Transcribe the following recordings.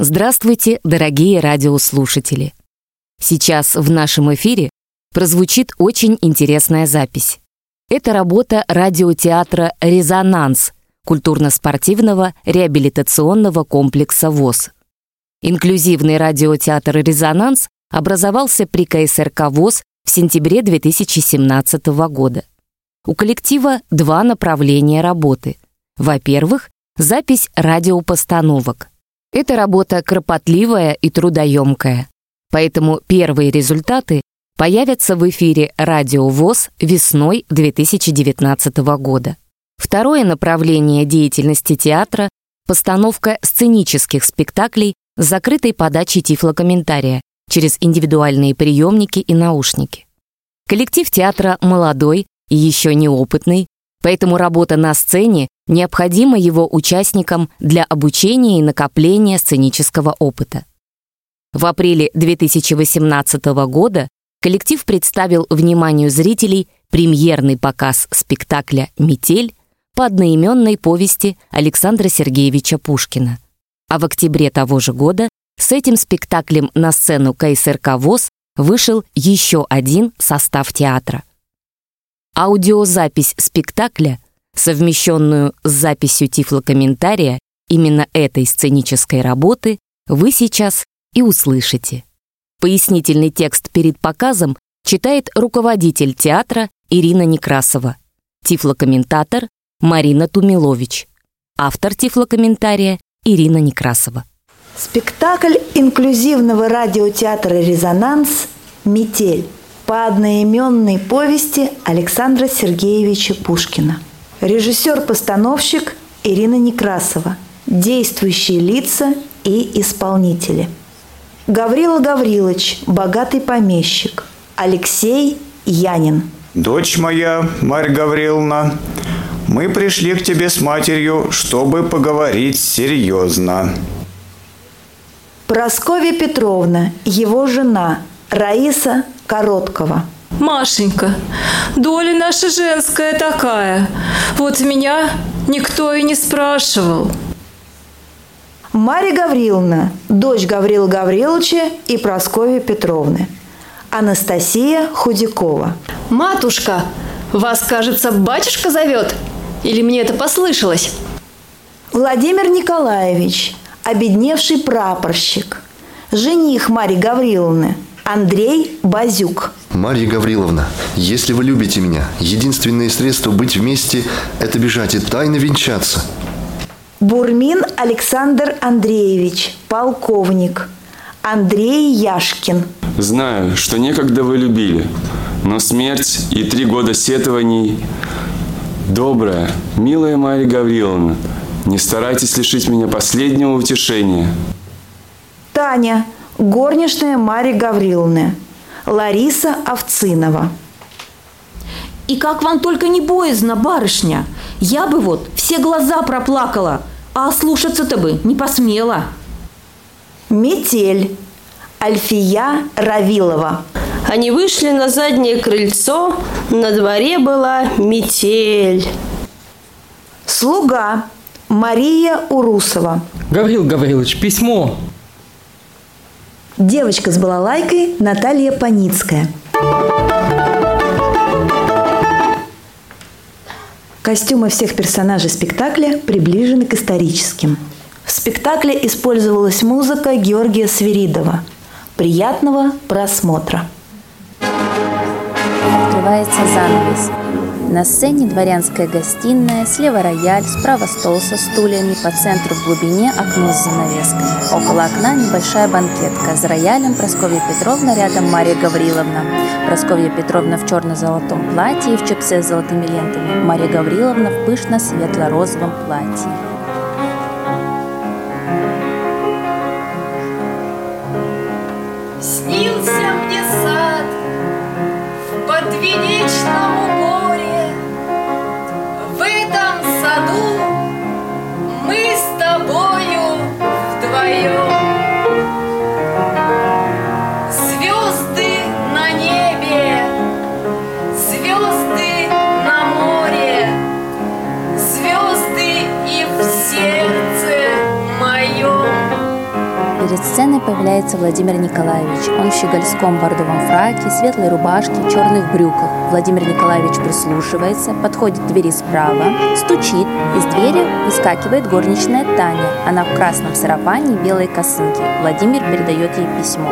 Здравствуйте, дорогие радиослушатели! Сейчас в нашем эфире прозвучит очень интересная запись. Это работа радиотеатра «Резонанс» культурно-спортивного реабилитационного комплекса ВОЗ. Инклюзивный радиотеатр «Резонанс» образовался при КСРК ВОЗ в сентябре 2017 года. У коллектива два направления работы. Во-первых, запись радиопостановок. Эта работа кропотливая и трудоемкая, поэтому первые результаты появятся в эфире «Радио ВОЗ» весной 2019 года. Второе направление деятельности театра — постановка сценических спектаклей с закрытой подачей тифлокомментария через индивидуальные приемники и наушники. Коллектив театра молодой и еще неопытный, поэтому работа на сцене необходима его участникам для обучения и накопления сценического опыта. В апреле 2018 года коллектив представил вниманию зрителей премьерный показ спектакля «Метель» по одноименной повести Александра Сергеевича Пушкина. А в октябре того же года с этим спектаклем на сцену КСРК ВОЗ вышел еще один состав театра. Аудиозапись спектакля, совмещенную с записью тифлокомментария именно этой сценической работы, вы сейчас и услышите. Пояснительный текст перед показом читает руководитель театра Ирина Некрасова, тифлокомментатор Марина Тумилович, автор тифлокомментария Ирина Некрасова. Спектакль инклюзивного радиотеатра «Резонанс» «Метель» по одноименной повести Александра Сергеевича Пушкина. Режиссер-постановщик Ирина Некрасова. Действующие лица и исполнители. Гаврила Гаврилович, богатый помещик. Алексей Янин. Дочь моя, Марья Гавриловна, мы пришли к тебе с матерью, чтобы поговорить серьезно. Просковья Петровна, его жена, Раиса Короткова. Машенька, доля наша женская такая. Вот меня никто и не спрашивал. Марья Гавриловна, дочь Гаврила Гавриловича и Прасковьи Петровны. Анастасия Худякова. Матушка, вас, кажется, батюшка зовет? Или мне это послышалось? Владимир Николаевич, обедневший прапорщик. Жених Марьи Гавриловны, Андрей Базюк. Марья Гавриловна, если вы любите меня, единственное средство быть вместе – это бежать и тайно венчаться. Бурмин Александр Андреевич, полковник. Андрей Яшкин. Знаю, что некогда вы любили, но смерть и три года сетований... Добрая, милая Марья Гавриловна, не старайтесь лишить меня последнего утешения. Таня, горничная Марьи Гавриловны. Лариса Овцинова. И как вам только не боязно, барышня. Я бы вот все глаза проплакала, а слушаться-то бы не посмела. Метель. Альфия Равилова. Они вышли на заднее крыльцо, на дворе была метель. Слуга. Мария Урусова. Гаврил Гаврилович, письмо. Девочка с балалайкой Наталья Паницкая. Костюмы всех персонажей спектакля приближены к историческим. В спектакле использовалась музыка Георгия Свиридова. Приятного просмотра! Открывается занавес. На сцене дворянская гостиная, слева рояль, справа стол со стульями, по центру в глубине окно с занавеской. Около окна небольшая банкетка. За роялем Просковья Петровна, рядом Мария Гавриловна. Просковья Петровна в черно-золотом платье и в чепце с золотыми лентами. Мария Гавриловна в пышно-светло-розовом платье. Снился мне сад в подвенечном Владимир Николаевич. Он в щегольском бордовом фраке, светлой рубашке, черных брюках. Владимир Николаевич прислушивается, подходит к двери справа, стучит. Из двери выскакивает горничная Таня. Она в красном сарафане и белой косынке. Владимир передает ей письмо.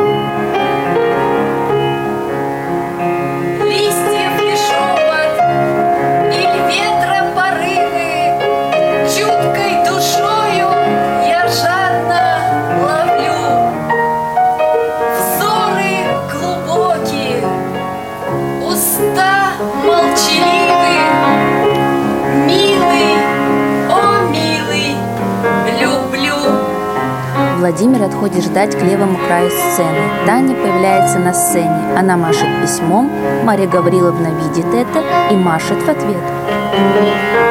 Владимир отходит ждать к левому краю сцены. Таня появляется на сцене. Она машет письмом. Мария Гавриловна видит это и машет в ответ.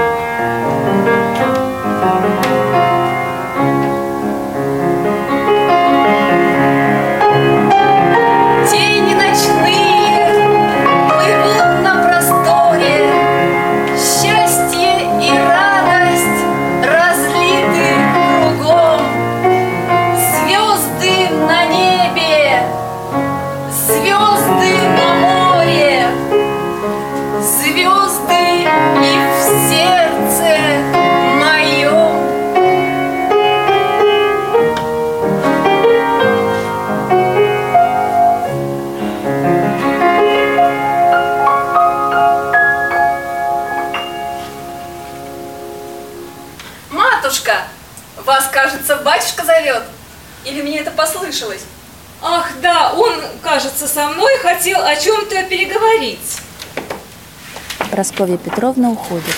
Прасковья Петровна уходит.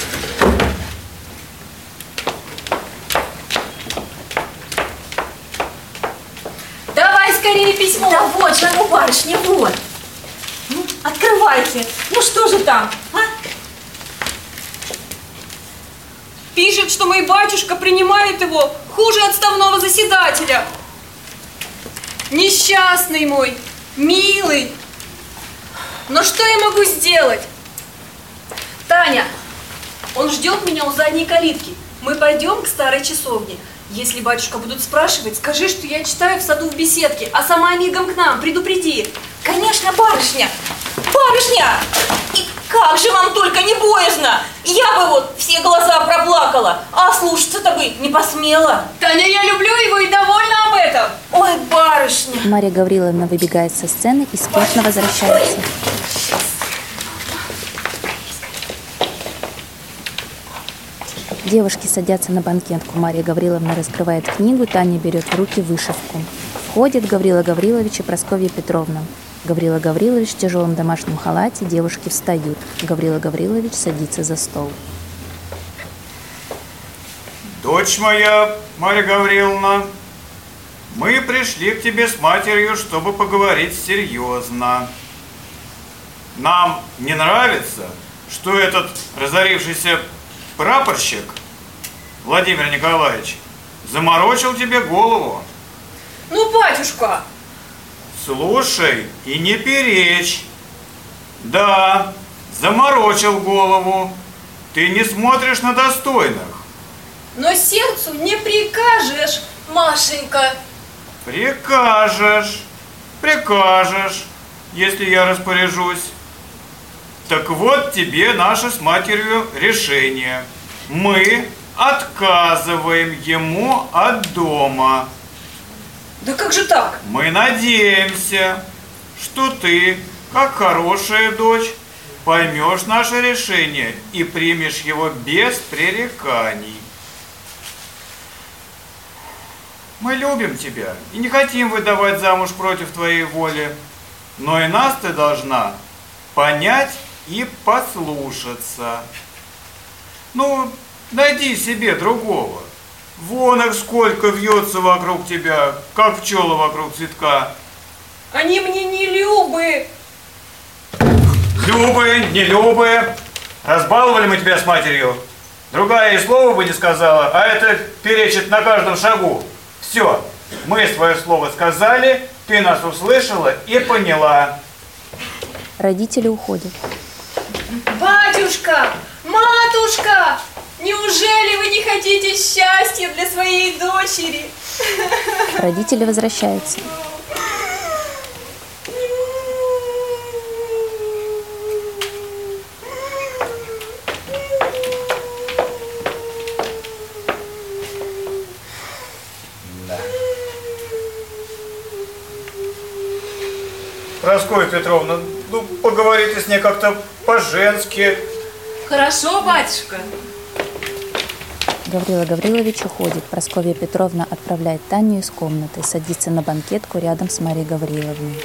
Давай скорее письмо. Да вот же оно, барышня, вот. Ну, открывайте. Ну что же там, а? Пишет, что мой батюшка принимает его хуже отставного заседателя. Несчастный мой, милый. Но что я могу сделать? Он ждет меня у задней калитки. Мы пойдем к старой часовне. Если батюшка будут спрашивать, скажи, что я читаю в саду в беседке, а сама мигом к нам, предупреди. Конечно, барышня. Барышня! И как же вам только не боязно? Я бы вот все глаза проплакала, а слушаться-то бы не посмела. Таня, я люблю его и довольна об этом. Ой, барышня. Мария Гавриловна выбегает со сцены и спешно возвращается. Девушки садятся на банкетку. Мария Гавриловна раскрывает книгу, Таня берет в руки вышивку. Входит Гаврила Гаврилович и Прасковья Петровна. Гаврила Гаврилович в тяжелом домашнем халате, девушки встают. Гаврила Гаврилович садится за стол. Дочь моя, Марья Гавриловна, мы пришли к тебе с матерью, чтобы поговорить серьезно. Нам не нравится, что этот разорившийся прапорщик Владимир Николаевич заморочил тебе голову. Ну, батюшка, Слушай и не перечь. Да, заморочил голову. Ты не смотришь на достойных. но сердцу не прикажешь, Машенька. Прикажешь, прикажешь, если я распоряжусь. Так вот тебе наше с матерью решение. Мы отказываем ему от дома. Да как же так? Мы надеемся, что ты, как хорошая дочь, поймешь наше решение и примешь его без пререканий. Мы любим тебя и не хотим выдавать замуж против твоей воли, но и нас ты должна понять и послушаться. Ну, найди себе другого. Вон их сколько вьется вокруг тебя, как пчела вокруг цветка. Они мне не любы. Любые, не любые. Разбаловали мы тебя с матерью. Другая и слова бы не сказала, а это перечит на каждом шагу. Все, мы свое слово сказали, ты нас услышала и поняла. Родители уходят. Батюшка, матушка, неужели вы не хотите счастья для своей дочери? Родители возвращаются. Прасковья Петровна, ну поговорите с ней как-то по-женски. Хорошо, батюшка. Гаврила Гаврилович уходит. Прасковья Петровна отправляет Таню из комнаты, садится на банкетку рядом с Марией Гавриловной.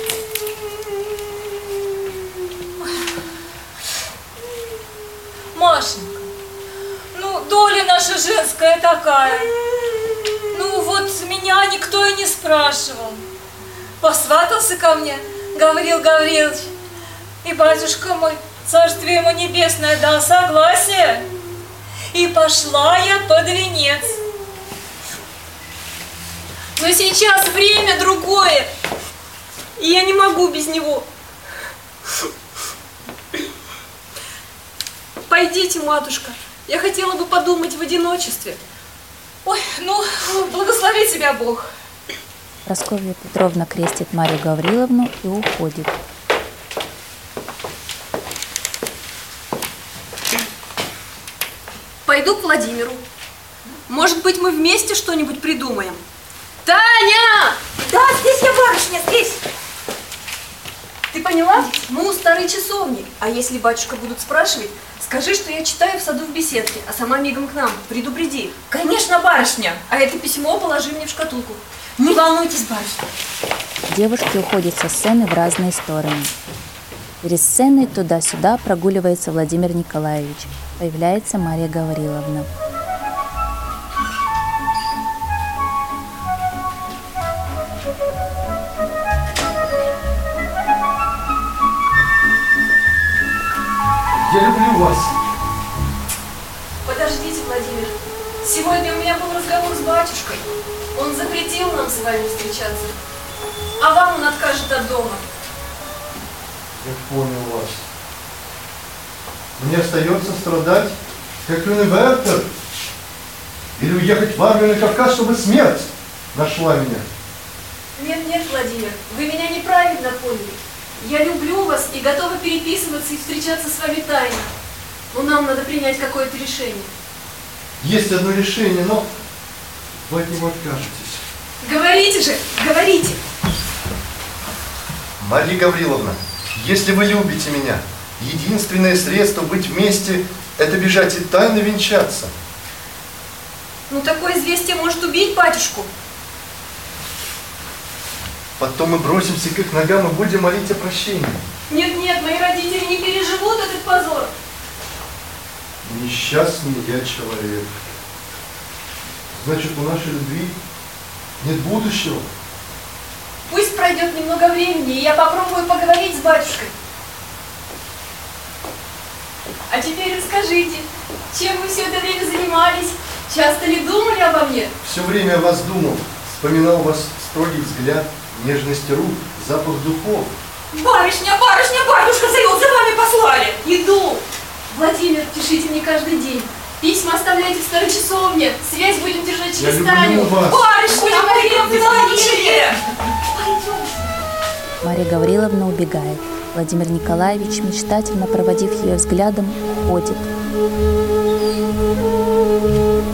Машенька, ну доля наша женская такая. Ну вот меня никто и не спрашивал. Посватался ко мне Гаврил Гаврилович. И батюшка мой, царствие ему небесное, дал согласие. И пошла я под венец. Но сейчас время другое, и я не могу без него. Пойдите, матушка, я хотела бы подумать в одиночестве. Ой, ну, благослови тебя Бог. Прасковья Петровна крестит Марию Гавриловну и уходит. Пойду к Владимиру. Может быть, мы вместе что-нибудь придумаем. Таня! Да, здесь я, барышня, здесь. Ты поняла? Мы у старой часовни. А если батюшка будут спрашивать, скажи, что я читаю в саду в беседке, а сама мигом к нам. Предупреди. Конечно, барышня. А это письмо положи мне в шкатулку. Не волнуйтесь, барышня. Девушки уходят со сцены в разные стороны. Перед сценой туда-сюда прогуливается Владимир Николаевич. Появляется Мария Гавриловна. Я люблю вас. Подождите, Владимир. Сегодня у меня был разговор с батюшкой. Он запретил нам с вами встречаться. А вам он откажет от дома. Я понял вас. Мне остается страдать, как юный Вертер. Или уехать в армию на Кавказ, чтобы смерть нашла меня. Нет, нет, Владимир, вы меня неправильно поняли. Я люблю вас и готова переписываться и встречаться с вами тайно. Но нам надо принять какое-то решение. Есть одно решение, но вы от него откажетесь. Говорите же, говорите. Марья Гавриловна, если вы любите меня, единственное средство быть вместе – это бежать и тайно венчаться. Ну такое известие может убить батюшку. Потом мы бросимся к их ногам и будем молить о прощении. Нет, нет, мои родители не переживут этот позор. Несчастный я человек. Значит, у нашей любви нет будущего. Пусть пройдет немного времени, и я попробую поговорить с батюшкой. А теперь расскажите, чем вы все это время занимались? Часто ли думали обо мне? Все время о вас думал, вспоминал вас строгий взгляд, нежность рук, запах духов. Барышня, барышня, батюшка зовет, за вами послали. Иду. Владимир, пишите мне каждый день. Письма оставляйте в старой часовне. Связь будем держать через Таню. Барышня, пойдем в Владимире. Мария Гавриловна убегает. Владимир Николаевич, мечтательно проводив ее взглядом, уходит.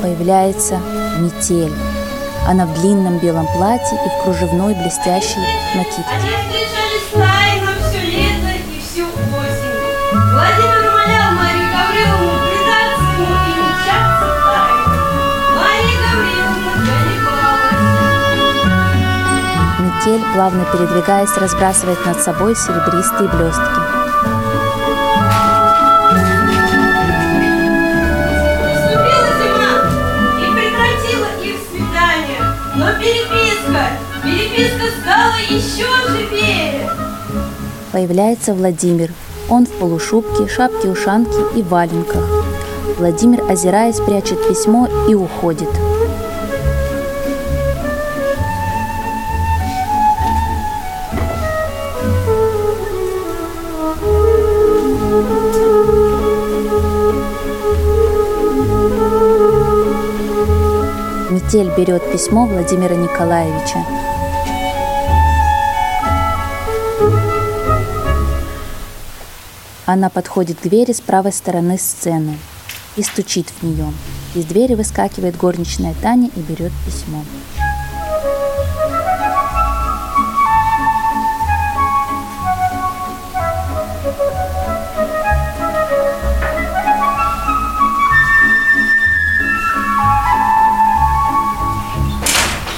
Появляется метель. Она в длинном белом платье и в кружевной блестящей накидке. Метель, плавно передвигаясь, разбрасывает над собой серебристые блестки. Еще живее. Появляется Владимир. Он в полушубке, шапке-ушанке и валенках. Владимир, озираясь, прячет письмо и уходит. Метель берет письмо Владимира Николаевича. Она подходит к двери с правой стороны сцены и стучит в нее. Из двери выскакивает горничная Таня и берет письмо.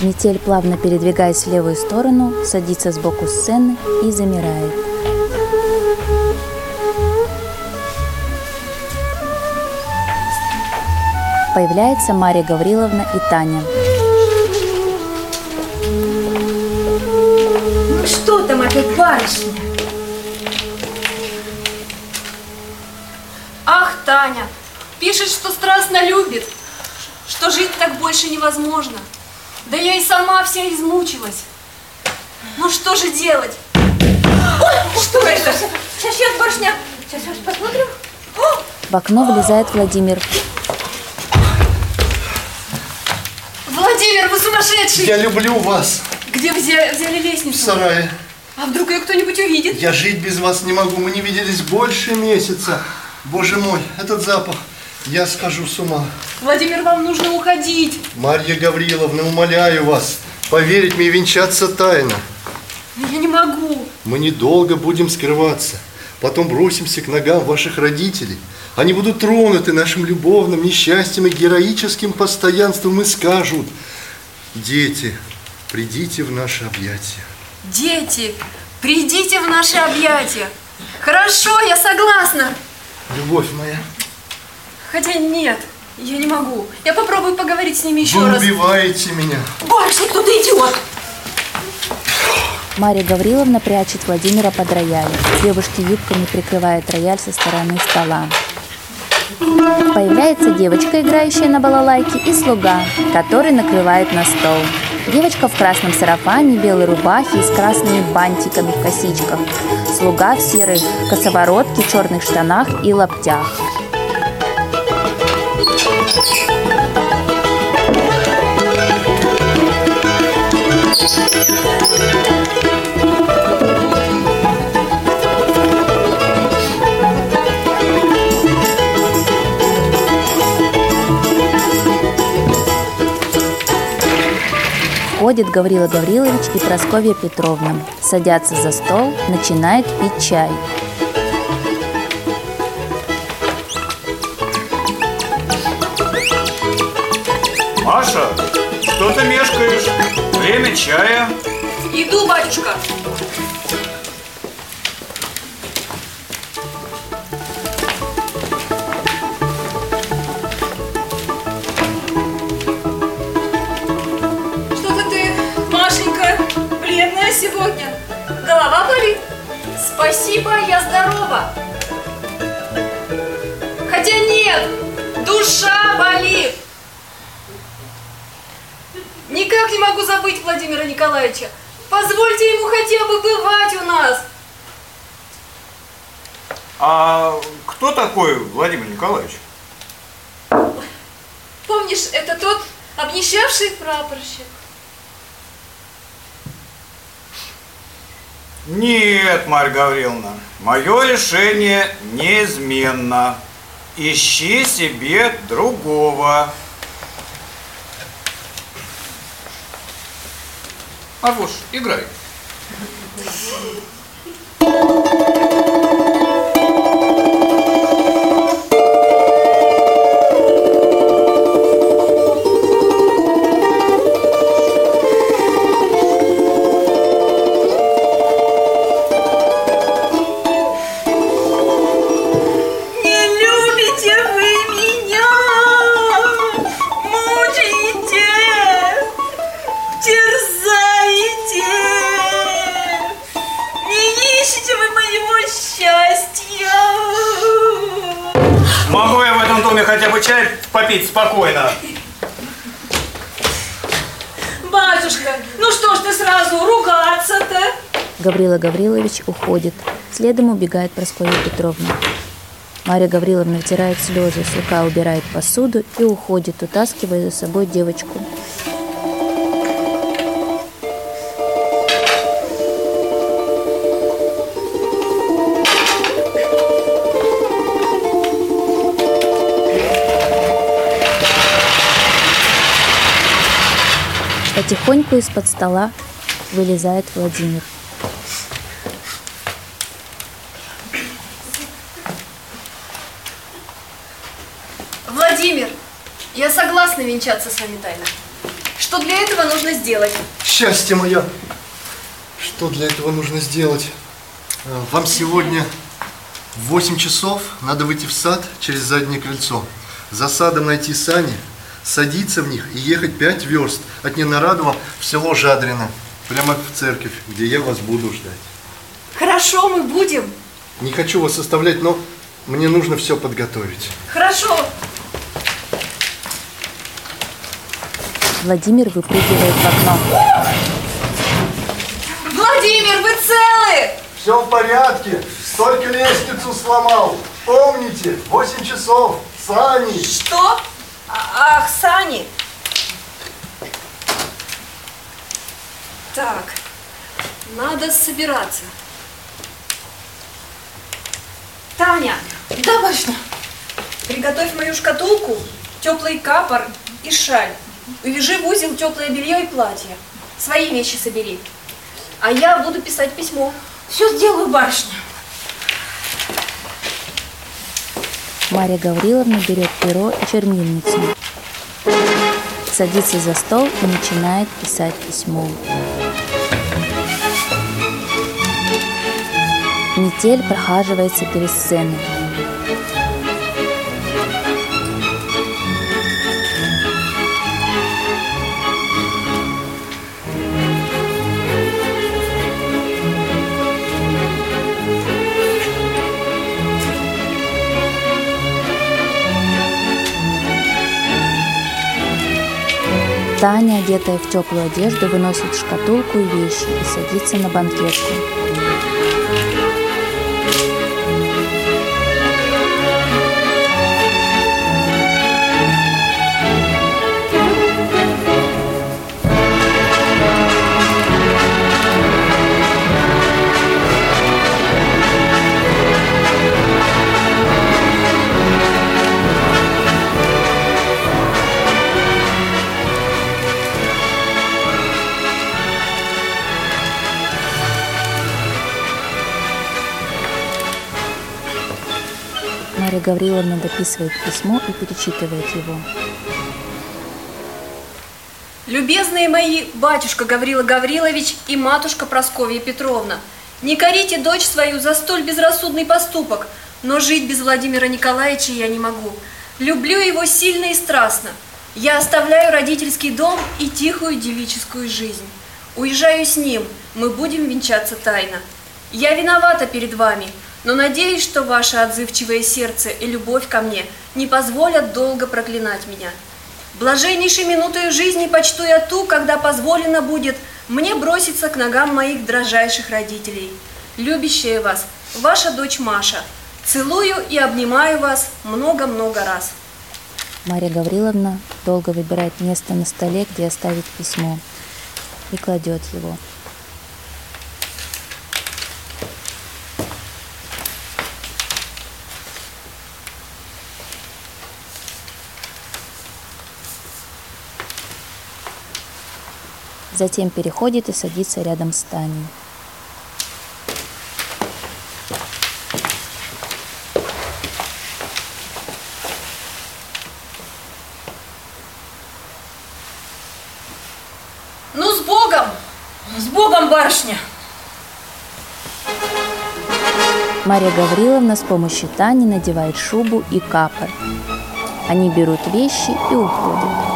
Метель, плавно передвигаясь в левую сторону, садится сбоку сцены и замирает. Появляется Мария Гавриловна и Таня. Ну что там опять барышня? Ах, Таня, пишет, что страстно любит, что жить так больше невозможно. Да я и сама вся измучилась. Ну что же делать? Ой, что это? Сейчас, сейчас, барышня. Сейчас, сейчас посмотрим. В окно влезает Владимир. Владимир, вы сумасшедший! Я люблю вас. Где взяли, взяли В лестницу? сарае. А вдруг ее кто-нибудь увидит? Я жить без вас не могу. Мы не виделись больше месяца. Боже мой, этот запах. Я схожу с ума. Владимир, вам нужно уходить. Марья Гавриловна, умоляю вас, поверить мне и венчаться тайно. Я не могу. Мы недолго будем скрываться. Потом бросимся к ногам ваших родителей. Они будут тронуты нашим любовным несчастьем и героическим постоянством и скажут, дети, придите в наши объятия. Дети, придите в наши объятия. Хорошо, я согласна. Любовь моя, Хотя нет, я не могу. Я попробую поговорить с ними еще вы раз. убиваете меня. Барышня, кто-то идет. Мария Гавриловна прячет Владимира под рояль. Девушки юбками прикрывают рояль со стороны стола. Появляется девочка, играющая на балалайке, и слуга, который накрывает на стол. Девочка в красном сарафане, белой рубахе и с красными бантиками в косичках. Слуга в серой косоворотке, черных штанах и лаптях. Входит Гаврила Гаврилович и Прасковья Петровна. Садятся за стол, начинают пить чай. Что ты мешкаешь? Время чая. Иду, батюшка. Что-то ты, Машенька, бледная сегодня. Голова болит? Спасибо, я здорова. Хотя нет, душа болит. Никак не могу забыть Владимира Николаевича. Позвольте ему хотя бы бывать у нас. А кто такой Владимир Николаевич? Помнишь, это тот обнищавший прапорщик? Нет, Марья Гавриловна, мое решение неизменно. Ищи себе другого. Арвуш, играй. Спокойно? Батюшка, ну что ж ты сразу ругаться-то? Гаврила Гаврилович уходит. Следом убегает Прасковья Петровна. Марья Гавриловна вытирает слезы, слуга убирает посуду и уходит, утаскивая за собой девочку. Потихоньку из-под стола вылезает Владимир. Владимир, я согласна венчаться с вами тайно. Что для этого нужно сделать? Счастье мое! Что для этого нужно сделать? Э, Вам сегодня в 8 часов надо выйти в сад через заднее крыльцо. За садом найти сани, садиться в них и ехать 5 верст от Ненарадова в село Жадрино, прямо в церковь, где я вас буду ждать. Хорошо, мы будем. Не хочу вас оставлять, но мне нужно все подготовить. Хорошо. Владимир выпрыгивает в окно. Владимир, вы целы? Все в порядке, только лестницу сломал. Помните, 8 часов, сани. Что? А- Ах, Сани. Так, надо собираться. Таня, Да, башня. приготовь мою шкатулку, теплый капор и шаль. Увяжи в узел теплое белье и платье. Свои вещи собери. А я буду писать письмо. Все сделаю, барышня. Марья Гавриловна берет перо и чернильницу. Садится за стол и начинает писать письмо. Метель прохаживается перед сценой. Таня, одетая в теплую одежду, выносит шкатулку и вещи и садится на банкетку. Марья Гавриловна дописывает письмо и перечитывает его. Любезные мои батюшка Гаврила Гаврилович и матушка Просковья Петровна, не корите дочь свою за столь безрассудный поступок, но жить без Владимира Николаевича я не могу. Люблю его сильно и страстно. Я оставляю родительский дом и тихую девическую жизнь. Уезжаю с ним, мы будем венчаться тайно. Я виновата перед вами, но надеюсь, что ваше отзывчивое сердце и любовь ко мне не позволят долго проклинать меня. Блаженнейшей минутой жизни почту я ту, когда позволено будет мне броситься к ногам моих дрожайших родителей. Любящая вас, ваша дочь Маша. Целую и обнимаю вас много-много раз. Марья Гавриловна долго выбирает место на столе, где оставить письмо, и кладет его. Затем переходит и садится рядом с Таней. Ну, с Богом! С Богом, барышня! Марья Гавриловна с помощью Тани надевает шубу и капор. Они берут вещи и уходят.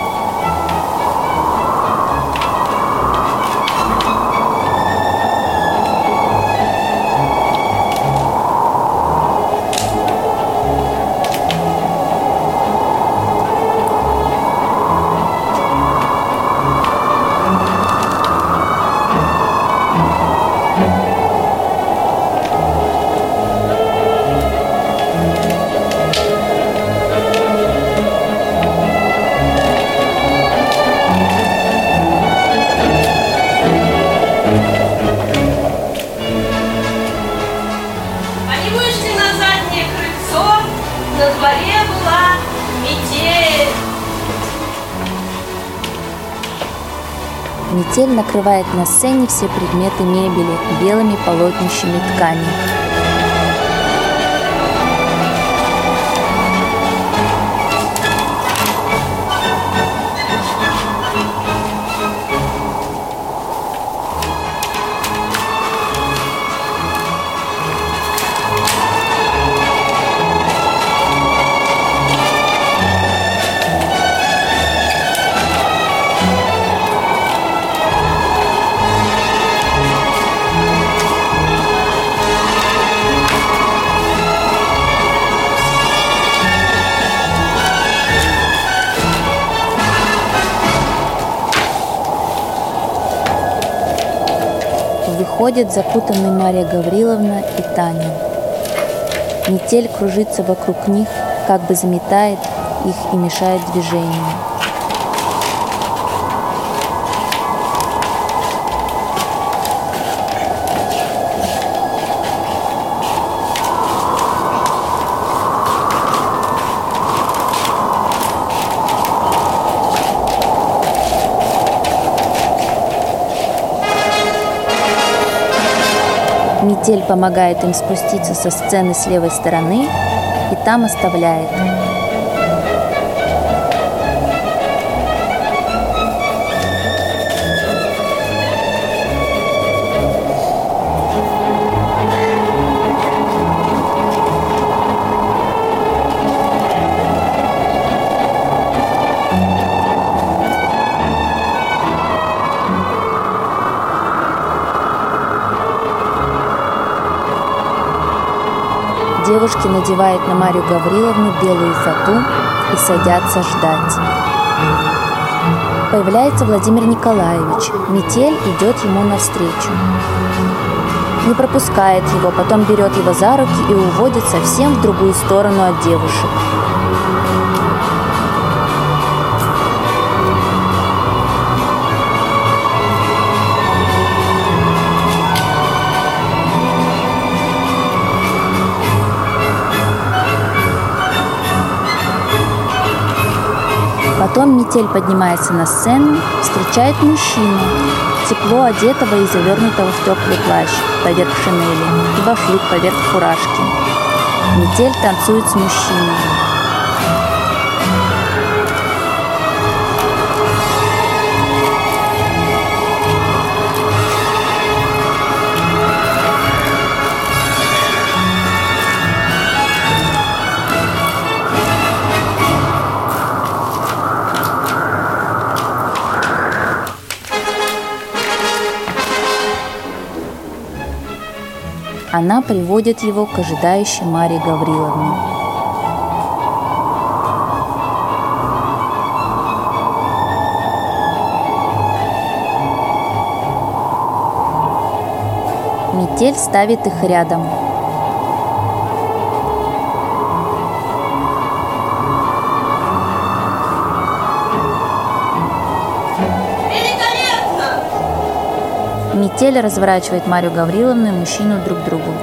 Накрывает на сцене все предметы мебели белыми полотнищами ткани. Выходят запутанные Мария Гавриловна и Таня. Метель кружится вокруг них, как бы заметает их и мешает движению. Метель помогает им спуститься со сцены с левой стороны и там оставляет. Девушки надевают на Марию Гавриловну белую фату и садятся ждать. Появляется Владимир Николаевич. Метель идет ему навстречу. Не пропускает его, потом берет его за руки и уводит совсем в другую сторону от девушек. Потом метель поднимается на сцену, встречает мужчину, тепло одетого и завернутого в теплый плащ поверх шинели и башлык поверх фуражки. Метель танцует с мужчиной. Она приводит его к ожидающей Марии Гавриловне. Метель ставит их рядом. Метель разворачивает Марию Гавриловну и мужчину друг к другу.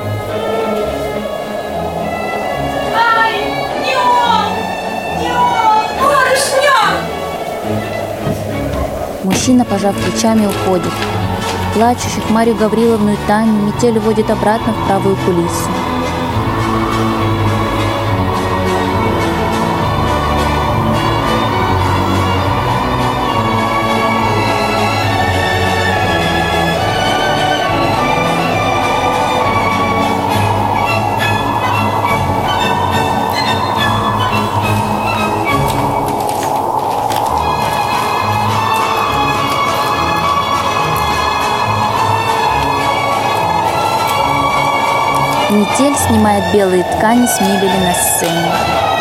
Мужчина, пожав плечами, уходит. Плачущих Марию Гавриловну и Таню метель уводит обратно в правую кулису. Метель снимает белые ткани с мебели на сцене.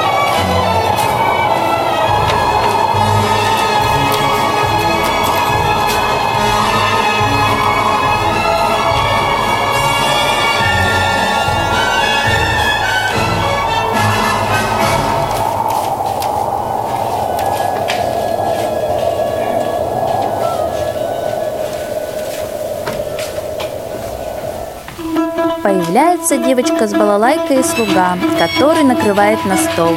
Появляется девочка с балалайкой и слуга, который накрывает на стол.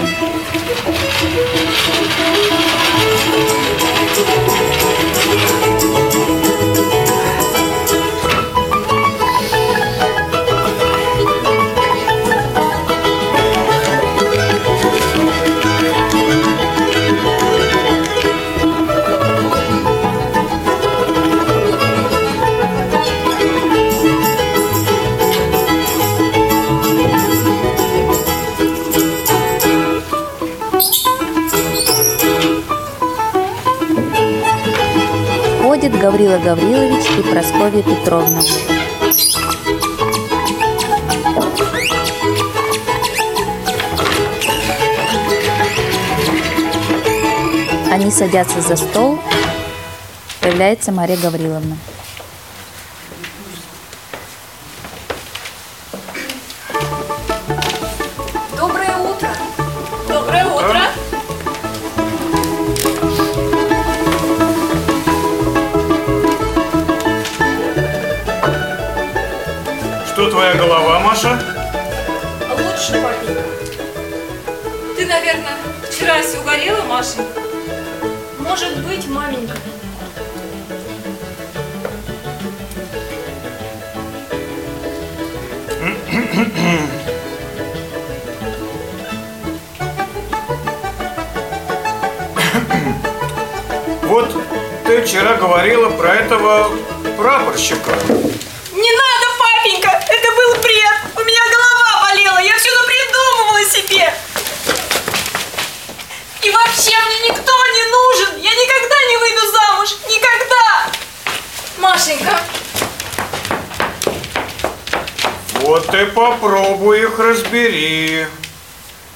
Гаврила Гаврилович и Прасковья Петровна. Они садятся за стол. Появляется Мария Гавриловна. Маша? Лучше, папенька. Ты, наверное, вчера все угорела, Машенька? Может быть, маменька. Вот ты вчера говорила про этого прапорщика. Не надо, папенька, это был бред. У меня голова болела, я все напридумывала себе. И вообще мне никто не нужен. Я никогда не выйду замуж. Никогда. Машенька, Вот ты попробуй их разбери.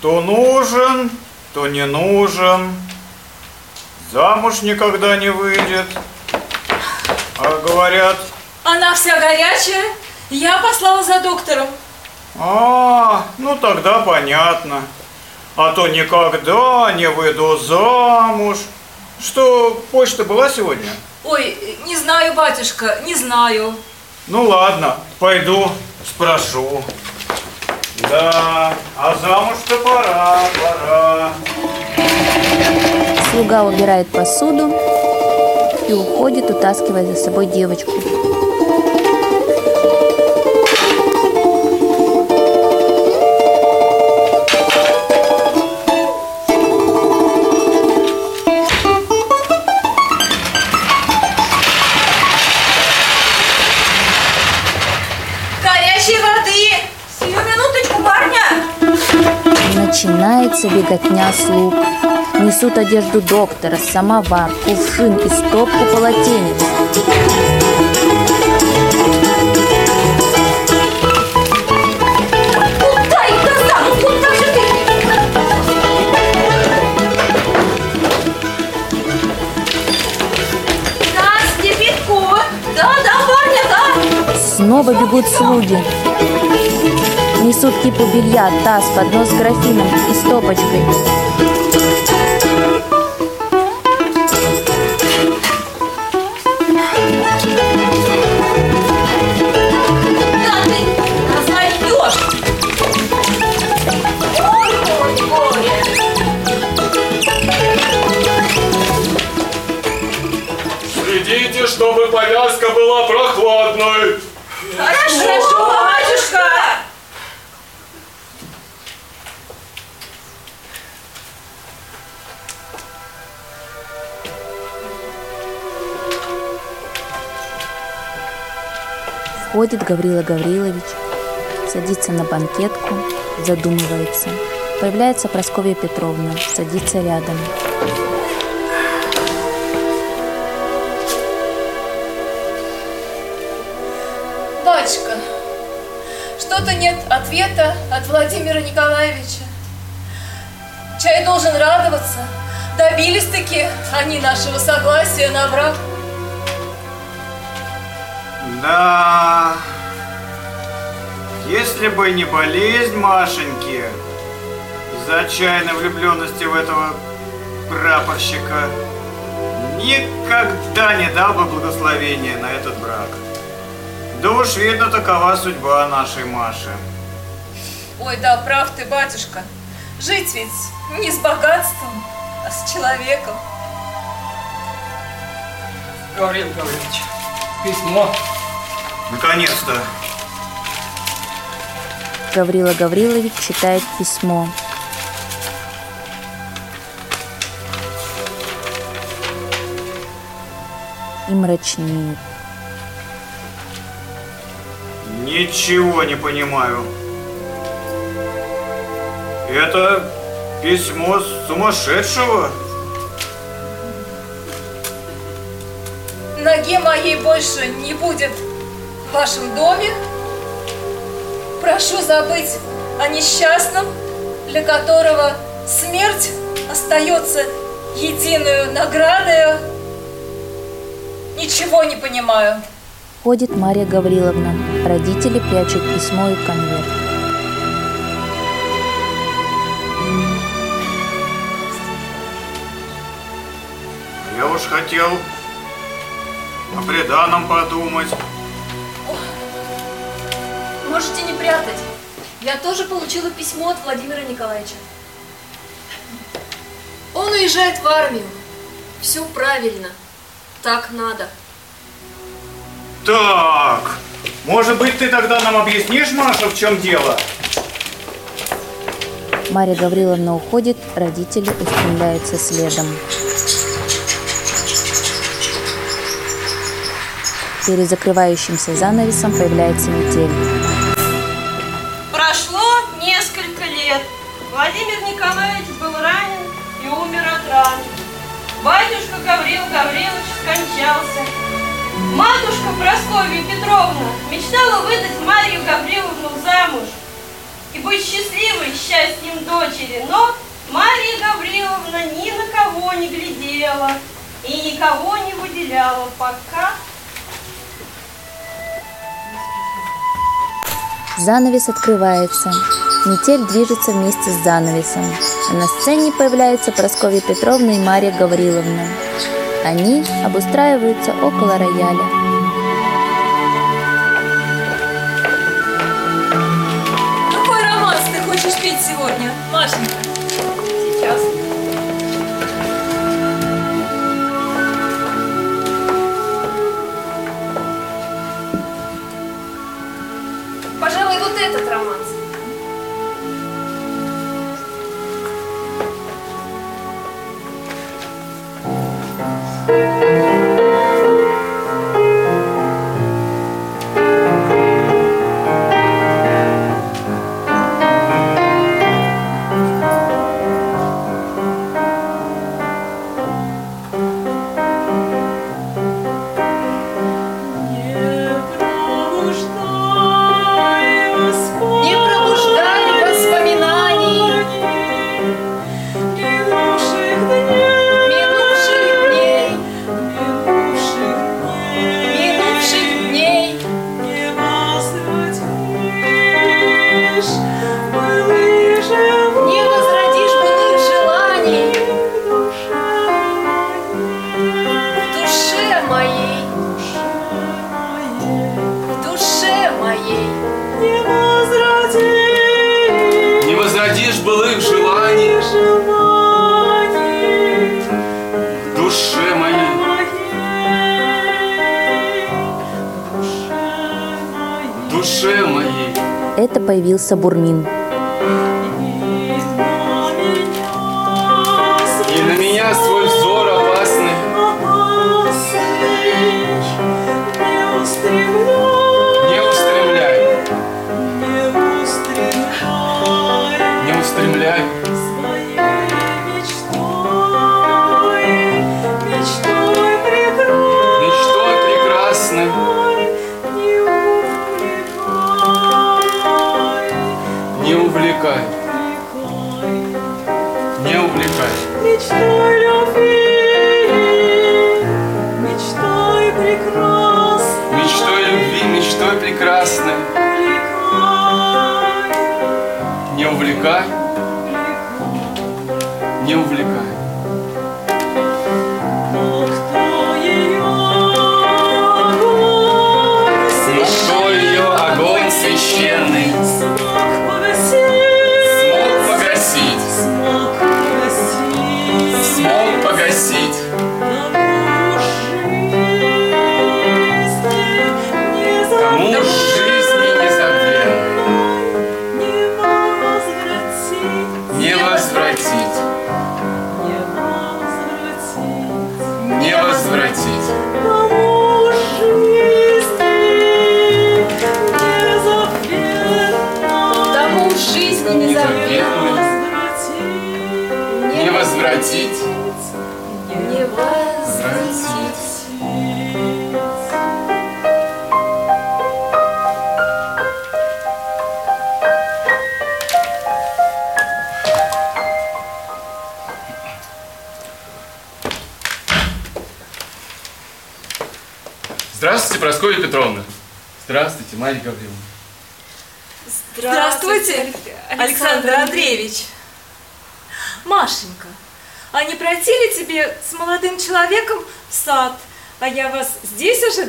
То нужен, то не нужен. Замуж никогда не выйдет. А говорят, она вся горячая. Я послала за доктором. а, ну тогда понятно. А то никогда не выйду замуж. Что, почта была сегодня? Ой, не знаю, батюшка, не знаю. Ну ладно, пойду спрошу. Да, а замуж-то пора, пора. Слуга убирает посуду и уходит, утаскивая за собой девочку. Начинается беготня слуг. Несут одежду доктора, самовар, кувшин и стопку полотенец. Да. Снова бегут слуги. Несут кипу белья, таз, поднос с графином и стопочкой. Следите, чтобы повязка была прохладной. Хорошо, батюшка. Входит Гаврила Гаврилович, садится на банкетку, задумывается. Появляется Прасковья Петровна, садится рядом. Батюшка, что-то нет ответа от Владимира Николаевича. Чай должен радоваться. Добились-таки они нашего согласия на брак. Да, если бы не болезнь Машеньки из-за отчаянной влюбленности в этого прапорщика, никогда не дал бы благословения на этот брак. Да уж видно, такова судьба нашей Маши. Ой, да, прав ты, батюшка. Жить ведь не с богатством, а с человеком. Гаврил Гаврилович, письмо. Наконец-то. Гаврила Гаврилович читает письмо. И мрачнеет. Ничего не понимаю. Это письмо сумасшедшего? ноги моей больше не будет в вашем доме. Прошу забыть о несчастном, для которого смерть остается единую наградою. Ничего не понимаю. Ходит Марья Гавриловна. Родители прячут письмо и конверт. Я уж хотел о преданном подумать. Можете не прятать. Я тоже получила письмо от Владимира Николаевича. Он уезжает в армию. Все правильно. Так надо. Так, может быть, ты тогда нам объяснишь, Маша, в чем дело? Марья Гавриловна уходит, родители устремляются следом. Перед закрывающимся занавесом появляется метель. Владимир Николаевич был ранен и умер от ран. Батюшка Гаврил Гаврилович скончался. Матушка Прасковья Петровна мечтала выдать Марию Гавриловну замуж и быть счастливой счастьем дочери, но Мария Гавриловна ни на кого не глядела и никого не выделяла, пока Занавес открывается. Метель движется вместе с занавесом. А на сцене появляются Прасковья Петровна и Марья Гавриловна. Они обустраиваются около рояля. Сегодня, Машенька? Появился Бурмин.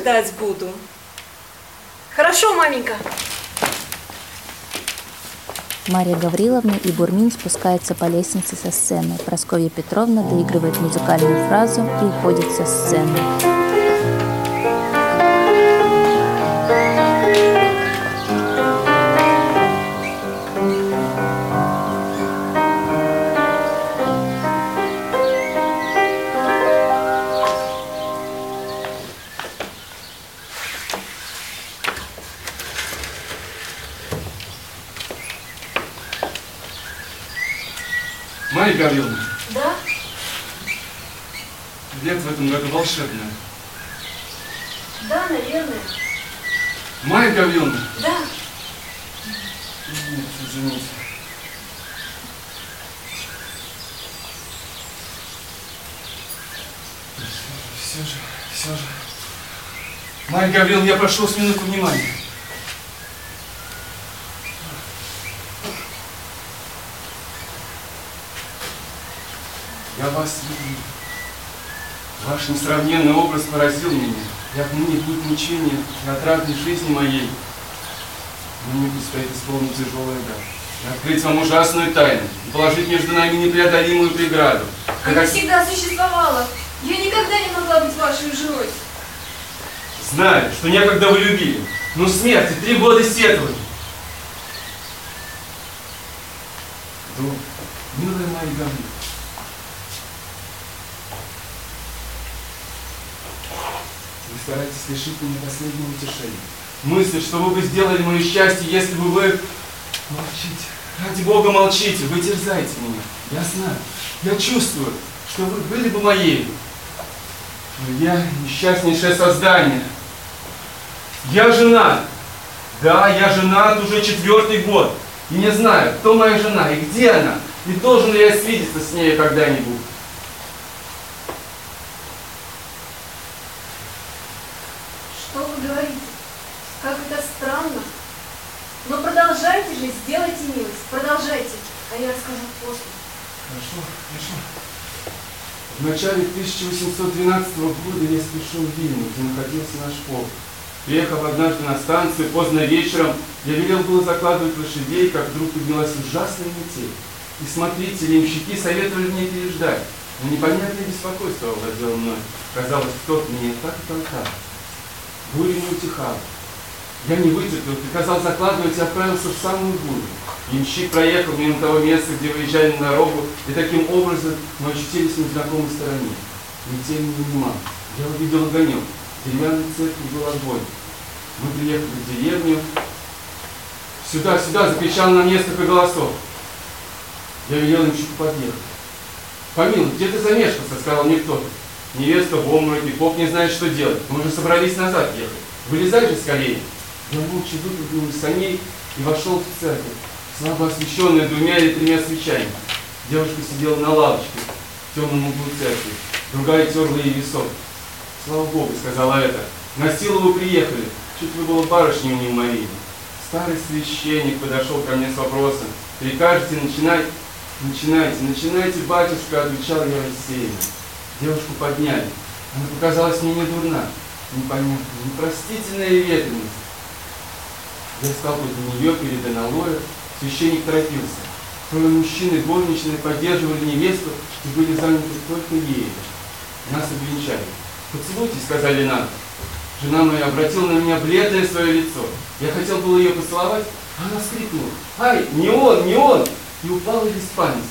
Ожидать буду? Хорошо, маменька. Мария Гавриловна и Бурмин спускаются по лестнице со сцены. Прасковья Петровна доигрывает музыкальную фразу и уходит со сцены. Марья Гавриловна, Да? лет в этом году волшебная. Да, наверное. Майя Гавриловна. Да. Нет, извините. Все же, все же. Майя Гавриловна, я прошу с минуту внимания. Я вас люблю. Ваш несравненный образ поразил меня. Я отныне путь мучения и отрадной жизни моей. Мне предстоит исполнить тяжелое да. И открыть вам ужасную тайну. И положить между нами непреодолимую преграду. Она всегда существовала. Я никогда не могла быть вашей женой. Знаю, что некогда вы любили. Но смерти три года сетовали. Да, милая моя Гавриловна, Вы стараетесь лишить меня последнего утешения. Мысль, что вы бы сделали мое счастье, если бы вы... Молчите. Ради Бога, молчите. Вы терзаете меня. Я знаю. Я чувствую, что вы были бы моей. Но я несчастнейшее создание. Я женат. Да, я женат уже четвертый год. И не знаю, кто моя жена и где она. И должен ли я свидеться с ней когда-нибудь. Что вы говорите? Как это странно. Но продолжайте же, сделайте милость. Продолжайте. А я расскажу после. Хорошо, хорошо. В начале 1812 года я спешил в Вильню, где находился наш полк. Приехав однажды на станцию, поздно вечером, я велел было закладывать лошадей, как вдруг поднялась ужасная метель. И смотрители, имщики советовали мне переждать. Но непонятное беспокойство овладело мной. Казалось, кто-то меня так и толкал. Буря не утихала. Я не вытерпел, приказал закладывать и отправился в самую бурю. Ямщик проехал мимо того места, где выезжали на дорогу, и таким образом мы очутились на знакомой стороне. Метель не унимал. Я увидел огонек. В деревянной церкви был огонь. Мы приехали в деревню. Сюда, сюда, закричал нам несколько голосов. Я велел ямщику подъехать. Помилуй, где ты замешкался, сказал мне кто-то. Невеста в обмороке, поп не знает, что делать. Мы уже собрались назад ехать. Вылезай же скорее. Я молча выпрыгнул из саней и вошел в церковь, слабо освещенная двумя или тремя свечами. Девушка сидела на лавочке в темном углу церкви. Другая терла ей висок. Слава Богу, сказала это. На силу вы приехали. Чуть вы было барышней неумолимой. Старый священник подошел ко мне с вопросом. Прикажете начинать? Начинайте, начинайте, батюшка, отвечал я рассеянно. Девушку подняли. Она показалась мне не дурна, непонятная, непростительная ветренность. Я стал возле нее перед аналоем, священник торопился. Трое мужчин и горничные поддерживали невесту и были заняты только ею. Нас обвенчали. «Поцелуйте», — сказали нам. Жена моя обратила на меня бледное свое лицо. Я хотел было ее поцеловать, а она вскрикнула. «Ай, не он, не он!» и упала без памяти.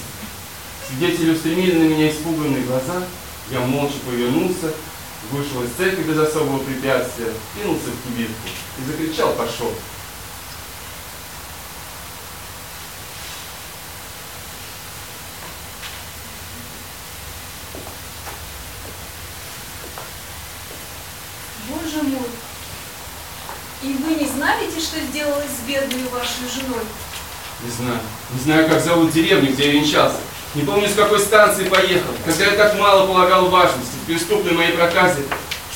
Свидетели устремили на меня испуганные глаза. Я молча повернулся, вышел из церкви без особого препятствия, кинулся в кибитку и закричал «Пошел!». Боже мой! И вы не сделалось с бедной вашей женой? Не знаю. Не знаю, как зовут деревню, где я венчался. Не помню, с какой станции поехал. Когда я так мало полагал важности в преступной моей проказе,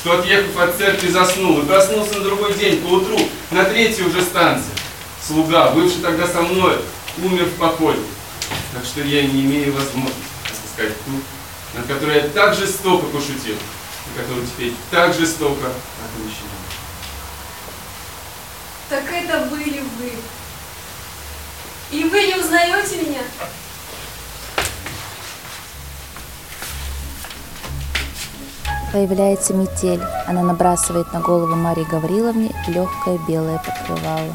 что, отъехав от церкви, заснул и проснулся на другой день, поутру, на третьей уже станции. Слуга, бывший тогда со мной, умер в походе. Так что я не имею возможности отыскать ту, над которой я так жестоко пошутил, и которую теперь так жестоко отмещаю. Так это были вы. И вы не узнаете меня? Появляется метель. Она набрасывает на голову Марии Гавриловне легкое белое покрывало.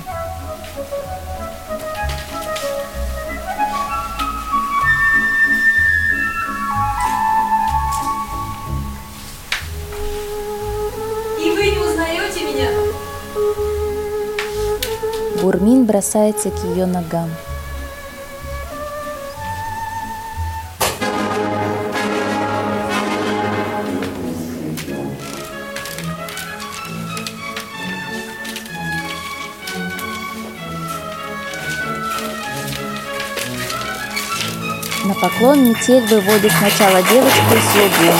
Бурмин бросается к ее ногам. На поклон метель выводит сначала девочку и слугу,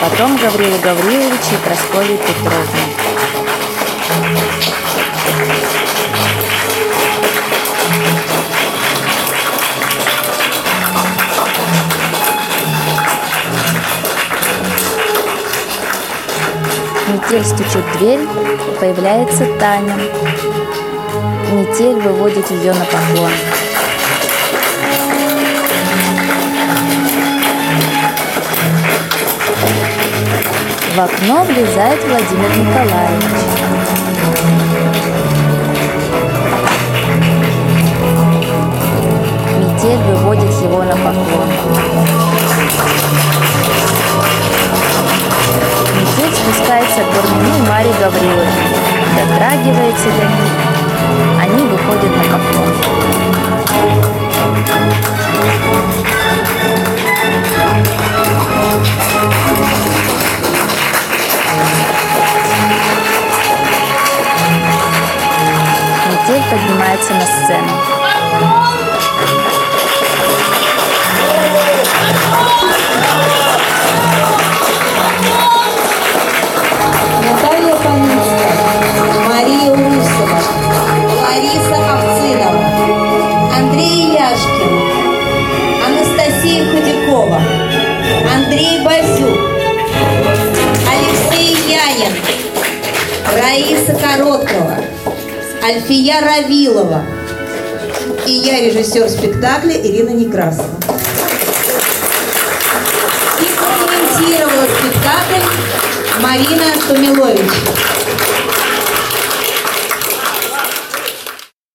потом Гаврила Гавриловича и Прасковью Петровну. Метель стучит в дверь, появляется Таня. Метель выводит ее на поклон. В окно влезает Владимир Николаевич. Метель выводит его на поклон. Бурмину и Марии Гавриловне, дотрагивается до них. Они выходят на поклон. Метель поднимается на сцену. Раиса Короткова, Альфия Равилова и я, режиссер спектакля Ирина Некрасова. И комментировала спектакль Марина Тумилович.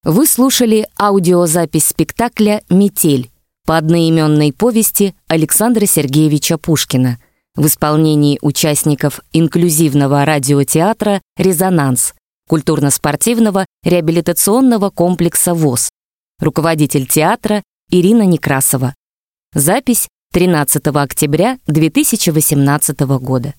Вы слушали аудиозапись спектакля «Метель» по одноименной повести Александра Сергеевича Пушкина в исполнении участников инклюзивного радиотеатра «Резонанс» культурно-спортивного реабилитационного комплекса ВОЗ. Руководитель театра Ирина Некрасова. Запись 13 октября 2018 года.